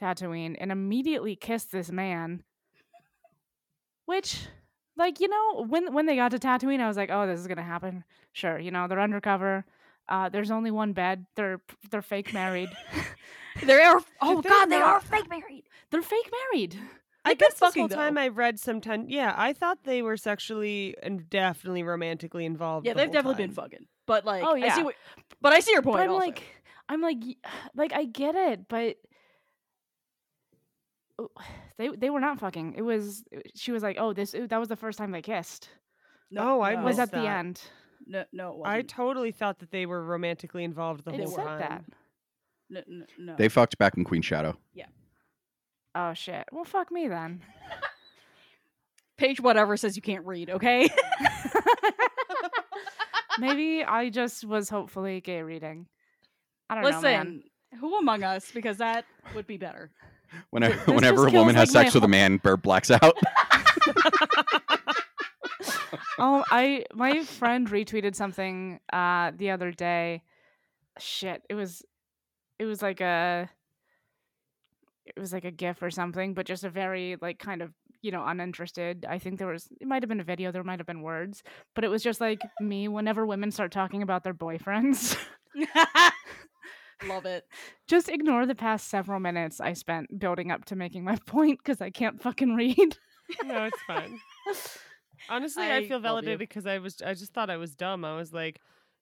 Tatooine and immediately kiss this man. Which, like, you know, when when they got to Tatooine, I was like, oh, this is gonna happen. Sure, you know, they're undercover. Uh, there's only one bed. They're they're fake married. They are. Oh they're God, they are fake married. they're fake married. I guess this whole time. I read some ten. Yeah, I thought they were sexually and definitely romantically involved. Yeah, the they've definitely been fucking. But like, Oh, I see yeah. what, but I see your point. But I'm also. like, I'm like, like I get it, but they they were not fucking. It was she was like, oh, this that was the first time they kissed. no, Oh, I no, Was missed at the end. No, no, it wasn't. I totally thought that they were romantically involved the It whole said time. that. no, no, no. They fucked back in Queen Shadow. Yeah. Oh shit. Well, fuck me then. Page whatever says you can't read. Okay. Maybe I just was hopefully gay reading. I don't know. Listen, who among us? Because that would be better. Whenever, this whenever a woman feels has like sex with a man, Burr blacks out. Oh, I my friend retweeted something uh the other day. Shit, it was it was like a it was like a gif or something, but just a very like kind of, you know, uninterested. I think there was it might have been a video, there might have been words, but it was just like me whenever women start talking about their boyfriends. Love it. just ignore the past several minutes I spent building up to making my point because I can't fucking read. no, it's fine. Honestly, I I, feel validated because I was I just thought I was dumb. I was like,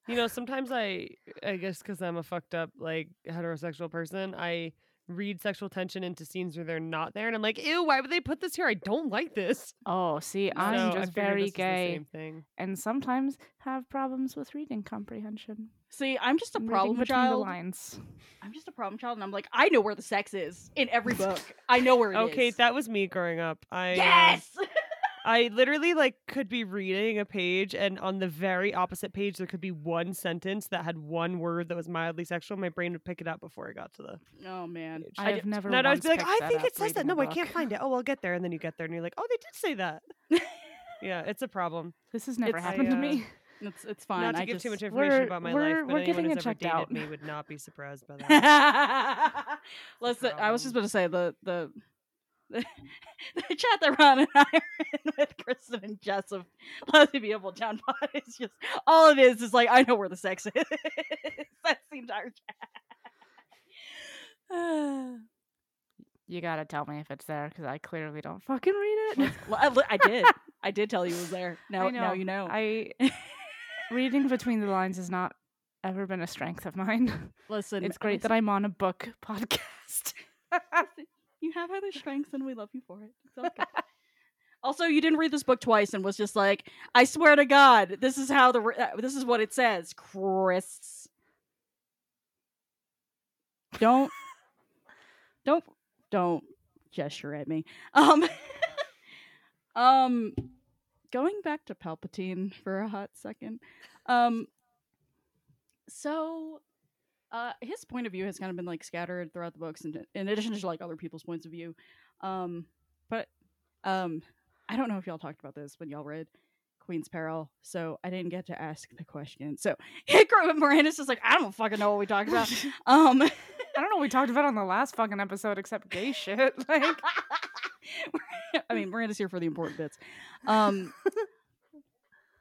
you know, sometimes I I guess because I'm a fucked up like heterosexual person, I read sexual tension into scenes where they're not there, and I'm like, ew, why would they put this here? I don't like this. Oh, see, I'm I just very this was the gay same thing. and sometimes have problems with reading comprehension. See, I'm just a and reading problem between the child. lines. I'm just a problem child, and I'm like, I know where the sex is in every book. I know where it is. Okay, that was me growing up. I yes. I literally like could be reading a page and on the very opposite page there could be one sentence that had one word that was mildly sexual. My brain would pick it up before I got to the oh man. page. I have did- never No, no, I'd be like, I think it says that. No, I can't find it. Oh, I'll get there, and then you get there, and you're like, oh, they did say that. yeah, it's a problem. This has never It's- happened I, to uh, me. It's it's fine. Not to I give just... too much information We're- about my we're- life, but we're anyone getting who's it ever checked dated out. me would not be surprised by that. Listen, I was just problem. going to say the the the, the chat that Ron and I are in with Kristen and Jess of Let's Be Able Town Pod is just all it is is like I know where the sex is. That's the entire chat. You gotta tell me if it's there because I clearly don't fucking read it. Well, I, I did. I did tell you it was there. Now, I now you know. I reading between the lines has not ever been a strength of mine. listen. it's great that I'm on a book podcast. you have other strengths, and we love you for it. It's okay. also, you didn't read this book twice, and was just like, "I swear to God, this is how the re- uh, this is what it says." Chris, don't, don't, don't gesture at me. Um, um, going back to Palpatine for a hot second. Um, so uh his point of view has kind of been like scattered throughout the books and in addition to like other people's points of view um but um i don't know if y'all talked about this when y'all read queen's peril so i didn't get to ask the question so miranda's just like i don't fucking know what we talked about um I don't know what we talked about on the last fucking episode except gay shit. Like, I mean, Miranda's here for the important bits. Um,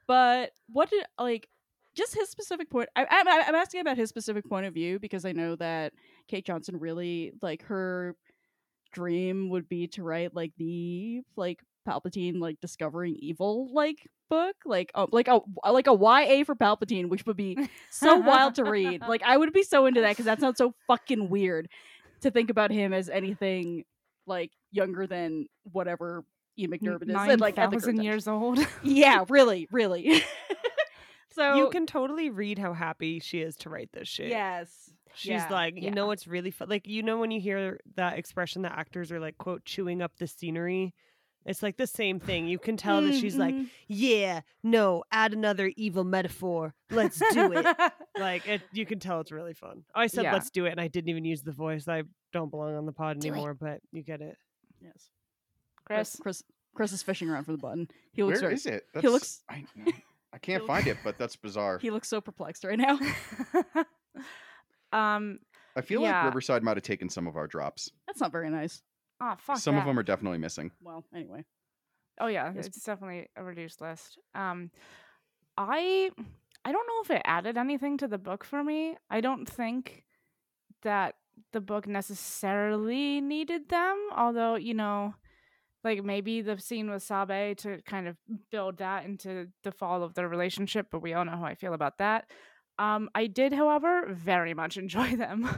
but what did like just his specific point? I, I'm, I'm asking about his specific point of view because I know that Kate Johnston really like her dream would be to write like the like Palpatine like discovering evil like book like uh, like a like a YA for Palpatine which would be so wild to read like I would be so into that because that sounds so fucking weird to think about him as anything like younger than whatever Ian McDiarmid is nine like thousand years old. Yeah, really, really. So you can totally read how happy she is to write this shit. Yes. She's yeah, like, you yeah. know what's really fun? Like, you know, when you hear that expression that actors are like, quote, chewing up the scenery, it's like the same thing. You can tell that she's like, Mhm. yeah, no, add another evil metaphor. Let's do it. like, it, you can tell it's really fun. I said, Yeah. let's do it. And I didn't even use the voice. I don't belong on the pod Do it. anymore, but you get it. Yes. Chris. Chris Chris is fishing around for the button. He looks Where very, is it? he looks- I, I can't find it, but that's bizarre. he looks so perplexed right now. um. I feel yeah. like Riverside might have taken some of our drops. That's not very nice. Oh fuck. some of them are definitely missing. Well, anyway. Oh yeah, Yes. it's definitely a reduced list. Um, I I don't know if it added anything to the book for me. I don't think that the book necessarily needed them, although you know, like maybe the scene with Sabe to kind of build that into the fall of their relationship. But we all know how I feel about that. Um, I did, however, very much enjoy them.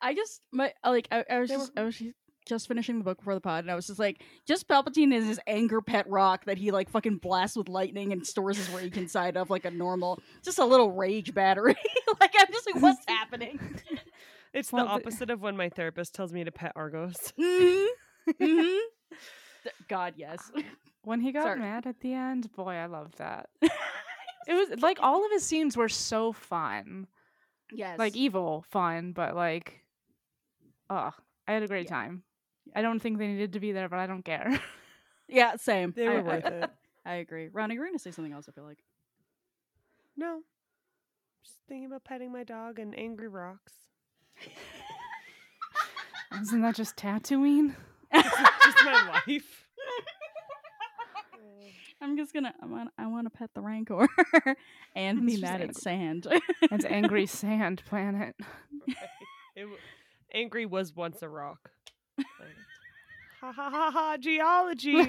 I just my like I, I was They just I was just- just finishing the book before the pod, and I was just like, just Palpatine is his anger pet rock that he like fucking blasts with lightning and stores his rage inside of like a normal, just a little rage battery. like I'm just like, what's happening? It's Well, the the- opposite of when my therapist tells me to pet Argos. hmm hmm God, yes. when he got Sorry. mad at the end, boy, I loved that. It was like all of his scenes were so fun. yes. like evil fun, but like, oh, I had a great Yeah. time. I don't think they needed to be there, but I don't care. yeah, same. They were I- worth it. I agree. Ronnie, you're gonna say something else. I feel like. No. Just thinking about petting my dog and angry rocks. Isn't that just Tatooine? Just my life. I'm just gonna. I want. I want to pet the Rancor and be just mad at sand. It's angry sand planet. It angry was once a rock. Like, ha ha ha ha! Geology.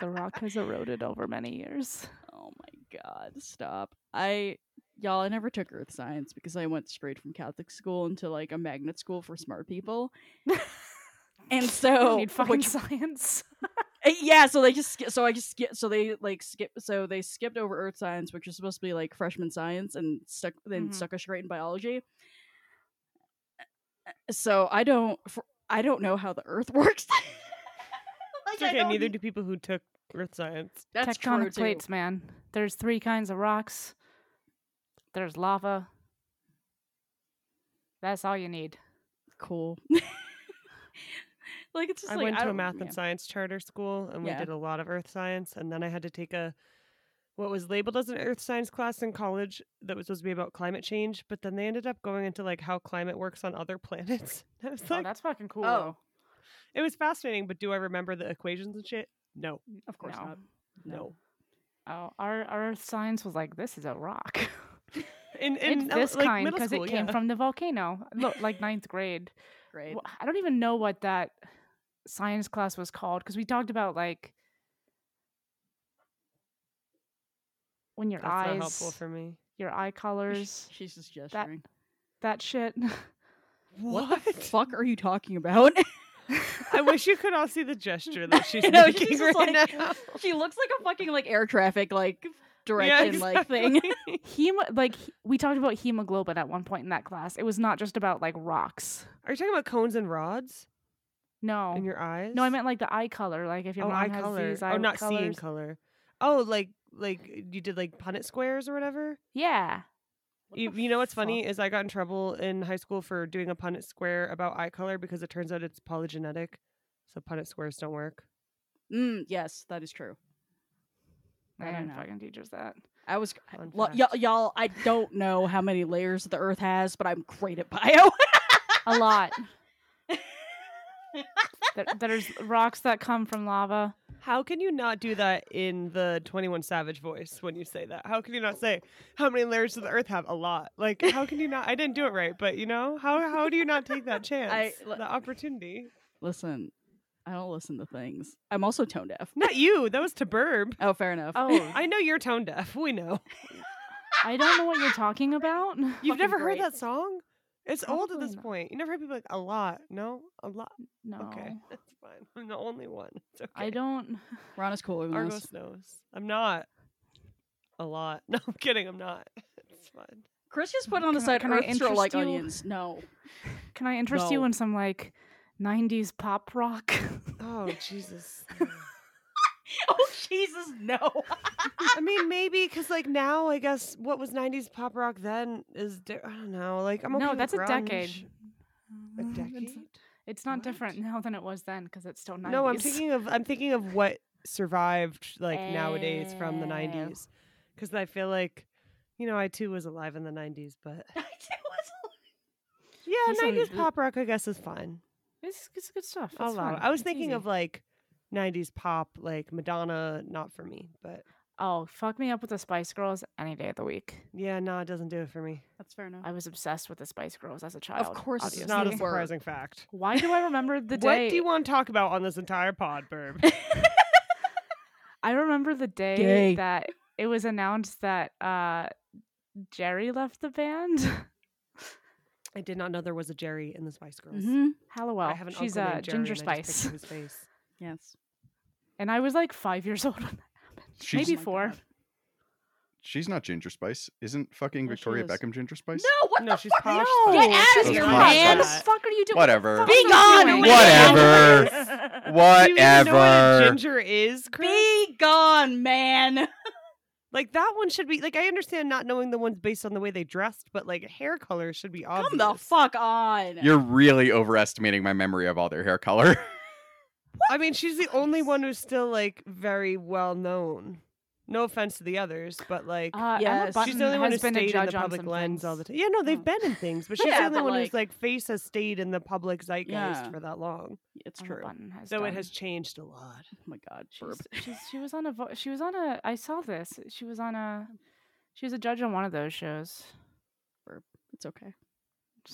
The rock has eroded over many years. Oh my god, stop. I y'all I never took earth science because I went straight from Catholic school into like a magnet school for smart people. and You so need fucking which- science. uh, yeah, so they just sk- so I just skip so they like skip so they skipped over earth science which was supposed to be like freshman science and stuck then Mhm. stuck us straight in biology. So I don't fr- I don't know how the earth works. Like, okay. Neither do people who took earth science. That's true Tectonic too. plates, man. There's three kinds of rocks. There's lava. That's all you need. Cool. like it's just I like, went to a math yeah. and science charter school, and we Yeah. did a lot of earth science. And then I had to take a what was labeled as an earth science class in college that was supposed to be about climate change. But then they ended up going into like how climate works on other planets. I was oh, like, that's fucking oh. cool. Oh, it was fascinating. But do I remember the equations and shit? No, Of course No. not. no. Oh, our our earth science was like this is a rock. In, in it's this like, kind because it came yeah. from the volcano. Look, like ninth grade. Great. Wh- I don't even know what that science class was called because we talked about like when your That's not eyes, helpful for me. your eye colors, She's just gesturing. that shit. What the fuck are you talking about? I wish you could all see the gesture that she's No, making she's right like- now. she looks like a fucking like air traffic like direction like thing. Hemo, like we talked about hemoglobin at one point in that class. It was not just about like rocks. Are you talking about cones and rods No, in your eyes? no, I meant like the eye color. Like if your oh, mom eye has color. these eye oh, not seeing color. Oh, like like you did like Punnett squares or whatever. Yeah. You, you know what's funny fuck? is I got in trouble in high school for doing a Punnett square about eye color because it turns out it's polygenetic, so Punnett squares don't work. Mm, yes, that is true. I I don't didn't know. fucking teaches that. I was Fun lo- fact. y'all, y'all. I don't know how many layers the Earth has, but I'm great at bio. A lot. there, there's rocks that come from lava. How can you not do that in the Twenty One Savage voice when you say that? How can you not say how many layers does the Earth have? A lot. Like how can you not? I didn't do it right, but you know how how do you not take that chance? l- the opportunity. Listen, I don't listen to things. I'm also tone deaf. Not you. That was to Burb. Oh, fair enough. Oh, I know you're tone deaf. We know. I don't know what you're talking about. You've Fucking never great. heard that song? It's old at this not. point. You never heard people like a lot. No, a lot. No. Okay, that's fine. I'm the only one. It's okay. I don't. Ron is cooler than us. Argos knows. I'm not a lot. No, I'm kidding. I'm not. It's fine. Chris just put on the side can I Earth Stroll like interest you? onions. No. Can I interest you in some like 90s pop rock? Oh Jesus. oh Jesus, no. I mean, maybe because like now, I guess what was '90s pop rock then is di- I don't know. Like I'm okay no, that's a decade. A Mm, decade. It's, it's not What? different now than it was then because it's still 90s. No, I'm thinking of I'm thinking of what survived like nowadays from the Oh. 90s, because I feel like, you know, I too was alive in the 90s, but I too was alive. yeah, Listen, 90s l- pop rock I guess is fine. It's, it's good stuff. I'll It's allow it. fun. I was It's thinking easy. of like 90s pop, like Madonna, not for me, but Oh, fuck me up with the Spice Girls any day of the week. yeah, no, it doesn't do it for me. That's fair enough. I was obsessed with the Spice Girls as a child. Of course it's It's not a surprising fact. Why do I remember the day? What do you want to talk about on this entire pod, Burb? I remember the day Gay. that it was announced that uh, Geri left the band. I did not know there was a Geri in the Spice Girls. hmm Halliwell. I have an She's uncle a named Jerry Ginger and I just Spice. picture his face. Yes. And I was like five years old when that happened. She's- Maybe Oh my four. God. She's not Ginger Spice. Isn't fucking Yeah, she Victoria is. Beckham Ginger Spice? No, what No, the she's fuck? posh no. Get out She's of here, posh man. What the spice. fuck are you doing? Whatever. Be the fuck are you gone, doing? Whatever. Do you even know what a Whatever. ginger is, Chris? Be gone, man. Like that one should be like I understand not knowing the ones based on the way they dressed, but like hair color should be obvious. Come the fuck on. You're really overestimating my memory of all their hair color. I mean, she's the only one who's still like very well known. No offense to the others, but like Uh, Emma Yes. She's the only one who has been stayed in the public lens things. all the time. Yeah, no, they've Oh. been in things, but she's Yeah, the only one like- whose like face has stayed in the public zeitgeist Yeah. for that long. It's true. Button has So it has changed a lot. Oh my god, She's, she's, she was on a vo- she was on a I saw this. She was on a she was a judge on one of those shows. It's okay.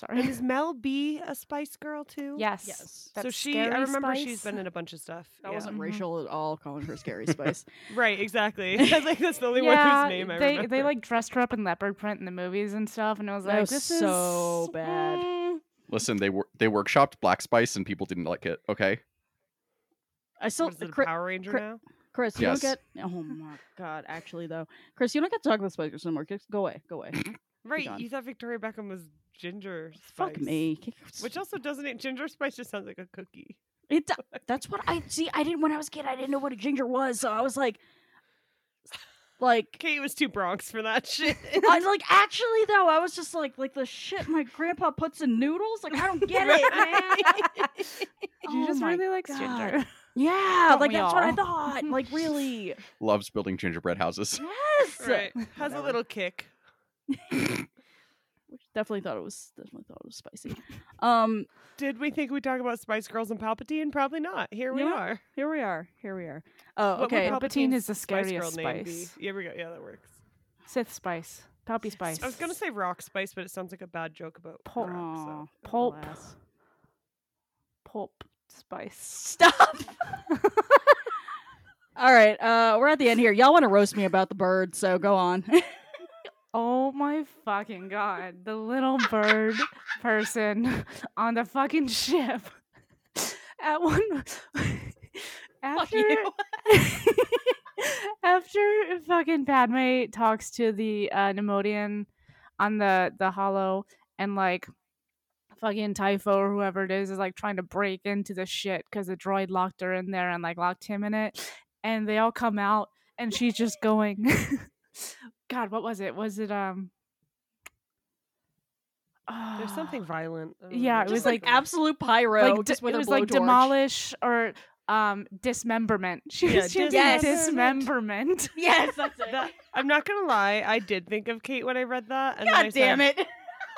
And Sorry. is Mel B a Spice Girl too? yes. Yes. That so she, Scary I remember she's been in a bunch of stuff. That yeah. wasn't Mhm. racial at all, calling her Scary Spice. right, exactly. I was like, that's the only one yeah, whose name I they remember. they like dressed her up in leopard print in the movies and stuff, and I was That like, was this so is bad. mm, Listen, they were they workshopped Black Spice and people didn't like it. Okay. I still, What is it, a Chris, Power Ranger Chri- now? Chris, you Yes. don't get. Oh my god, actually though, Chris, you don't get to talk about Spice Girls anymore. Just go away, go away. Right, you thought Victoria Beckham was Ginger Fuck me. Which also doesn't it? Ginger Spice just sounds like a cookie. It, that's what I see. I didn't when I was a kid. I didn't know what a ginger was, so I was like, like, Kate was too Bronx for that shit. I was like actually though. I was just like, like the shit my grandpa puts in noodles. Like I don't get it, man. She Oh just really likes God. ginger. Yeah, Don't like we that's what I all? thought. Like really, Loves building gingerbread houses. yes. right. Has a little kick. Definitely thought it was. Definitely thought it was spicy. Um, Did we think we talk about Spice Girls and Palpatine? Probably not. Here we know, are. here we are. Here we are. Oh, What okay. Palpatine is the scariest be? spice. Yeah, we go. Yeah, that works. Sith spice, Palpy spice. I was gonna say Rock Spice, but it sounds like a bad joke about Pulp. rock, so. Pulp. alas. pulp spice. Stop. All right, uh, we're at the end here. Y'all want to roast me about the bird, so go on. Oh my fucking god. The little bird person on the fucking ship. At one after after fucking Padme talks to the uh Neimoidian on the the holo and like fucking Typho or whoever it is is like trying to break into the shit because the droid locked her in there and like locked him in it and they all come out and she's just going God, what was it? Was it um There's something ah, violent. Yeah, know. it was like like- absolute pyro. like d- it was like demolish or um dismemberment. She Yeah, was was Yes. dismemberment. Yes, that's it. That- I'm not gonna lie. I did think of Kate when I read that. And God damn said- it!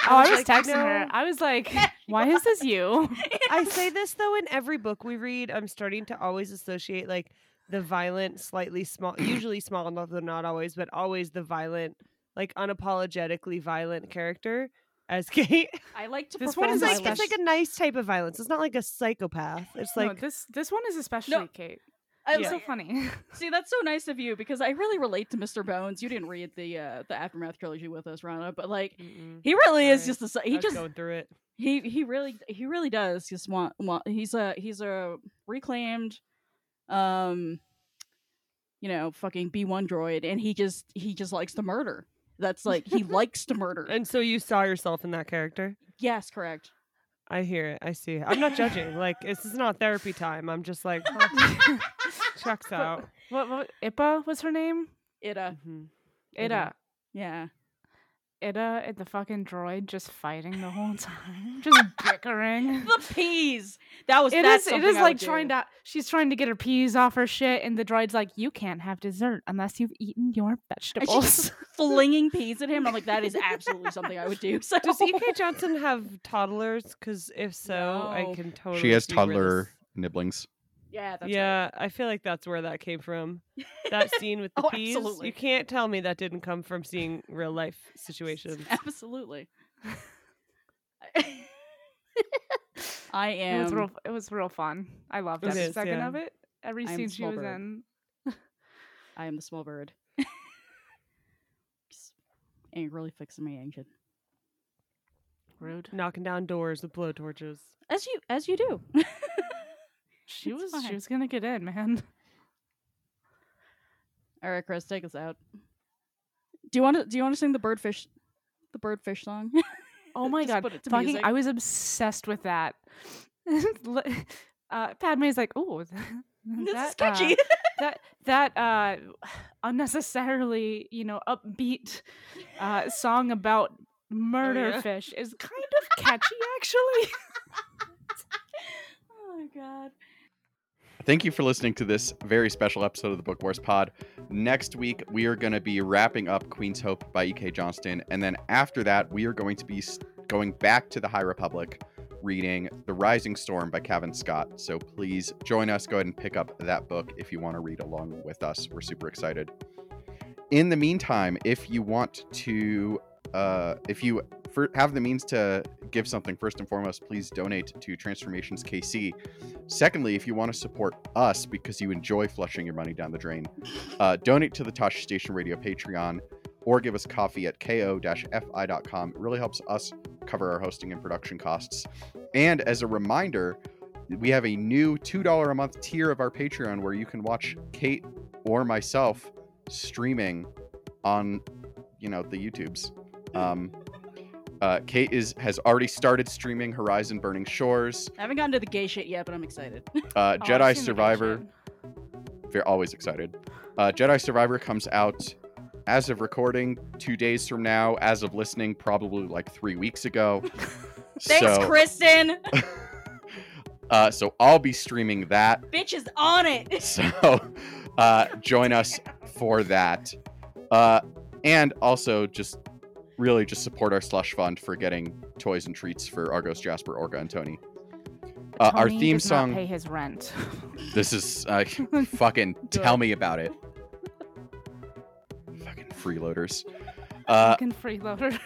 Oh, I was like, texting her. I was like, "Why is this you?" I say this though in every book we read. I'm starting to always associate like the violent, slightly small, usually small enough, though not always, but always the violent, like unapologetically violent character as Kate. I like to. This one is like violence. it's like a nice type of violence. It's not like a psychopath. It's no, like this this one is especially Kate. I'm Yeah. so funny. See, that's so nice of you because I really relate to Mr. Bones. You didn't read the uh, the Aftermath trilogy with us, Rana, but like Mm-mm. he really is just a s- I he was just going through it. he he really he really does just want want he's a he's a reclaimed um you know fucking B1 droid and he just he just likes to murder. That's like he likes to murder. And so you saw yourself in that character. yes, correct. I hear it. I see it. I'm not judging. Like this is not therapy time. I'm just like huh, checks out. what, what? Ipa was her name? ida Mhm. Ida. yeah. Ida and the fucking droid just fighting the whole time, just bickering. The peas. That was It that's is. It something I like would do. trying to. She's trying to get her peas off her shit, and the droid's like, "You can't have dessert unless you've eaten your And vegetables." she's flinging peas at him. I'm like, that is absolutely something I would do. So Does E.K. Johnston have toddlers? Because if so, No. I can totally. she has toddler nibblings. Yeah, that's right. yeah, I feel like that's where that came from. That scene with the Oh, peas. absolutely. You can't tell me that didn't come from seeing real life situations. Absolutely. I it am. was real. It was real fun. I loved It every is, second yeah. of it. Every I scene she was bird. in. I am the small bird. Just angrily fixing my engine, Rude. Knocking down doors with blowtorches. as you as you do. She It's was. fine. She was gonna get in, man. All right, Chris, take us out. Do you want to? Do you want to sing the birdfish, the birdfish song? Oh my god! Fucking, music. I was obsessed with that. uh, Padme's like, "Oh, this that, is catchy. Uh, that that uh, unnecessarily, you know, upbeat uh, song about murder yeah. fish is kind of catchy, actually." oh my god. Thank you for listening to this very special episode of the Book Wars Pod. Next week, we are going to be wrapping up Queen's Hope by E.K. Johnston. And then after that, we are going to be going back to the High Republic, reading The Rising Storm by Cavan Scott. So please join us. Go ahead and pick up that book if you want to read along with us. We're super excited. In the meantime, if you want to, uh, if you for, have the means to give something, first and foremost, please donate to Transformations KC. Secondly, if you want to support us because you enjoy flushing your money down the drain, uh, donate to the Tosh Station Radio Patreon or give us coffee at ko-fi.com. It really helps us cover our hosting and production costs. And as a reminder, we have a new $2 a month tier of our Patreon where you can watch Kate or myself streaming on, you know, the YouTubes. Um, uh, Kate is has already started streaming Horizon Burning Shores. I haven't gotten to the gay shit yet, but I'm excited. Uh, Oh, Jedi seen the gay Survivor. We're always excited. Uh, Jedi Survivor comes out as of recording two days from now. As of listening, probably like three weeks ago. Thanks, so, Kristen. uh, so I'll be streaming that. Bitch is on it. So uh, join us for that. Uh, and also just really just support our slush fund for getting toys and treats for Argos, Jasper, Orga, and Tony. Uh, our theme does not song. pay his rent. This is uh, fucking tell me about it. Fucking freeloaders. Uh, Fucking freeloader.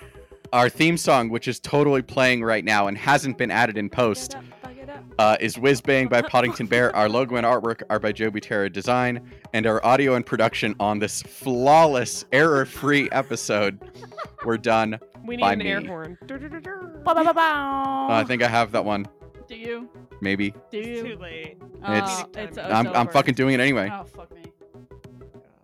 our theme song, which is totally playing right now and hasn't been added in post, uh, is Whiz Bang by Poddington Bear. Our logo and artwork are by Joe Butera Design, and our audio and production on this flawless, error-free episode were done. We need By an air horn. Uh, I think I have that one. Do you? Maybe. Do It's you? too late. Uh, It's- it's, I'm- it's I'm, I'm fucking doing it anyway. Oh fuck me.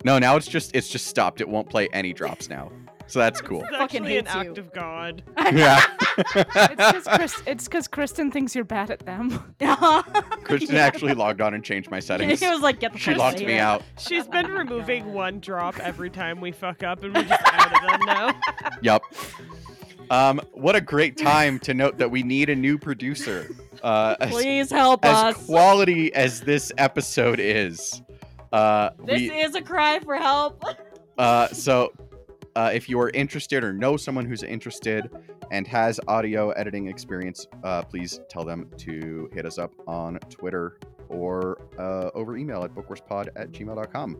No, now it's just it's just stopped. It won't play any drops now. So that's cool. It's Fucking actually an hates you. act of God. yeah. It's because Chris, it's because Kristen thinks you're bad at them. Kristen Yeah. actually logged on and changed my settings. He was like, get the She fuck locked out me of out. She's been removing one drop every time we fuck up, and we're just out of them now. Yep. Um, what a great time to note that we need a new producer. Uh, here. as, Please help us as us. quality as this episode is, uh, this we, is a cry for help. uh, so uh, if you are interested or know someone who's interested and has audio editing experience, uh, please tell them to hit us up on Twitter or uh, over email at bookwarspod at gmail.com.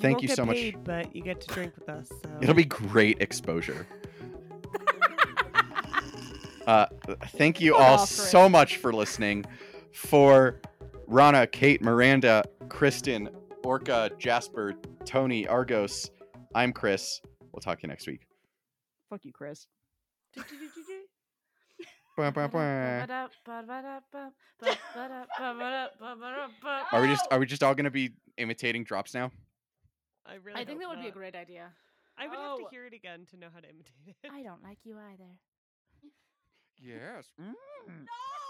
Thank you get so much. But you get to drink with us. So. It'll be great exposure. uh, thank you all offer it. so much for listening. For Rana, Kate, Miranda, Kristen, Orca, Jasper, Tony, Argos. I'm Chris. We'll talk to you next week. Fuck you, Chris. Are we just are we just all gonna be imitating drops now? I really I think that hope would be a great idea. I would have to Oh. hear it again to know how to imitate it. I don't like you either. Yes. Mm. No!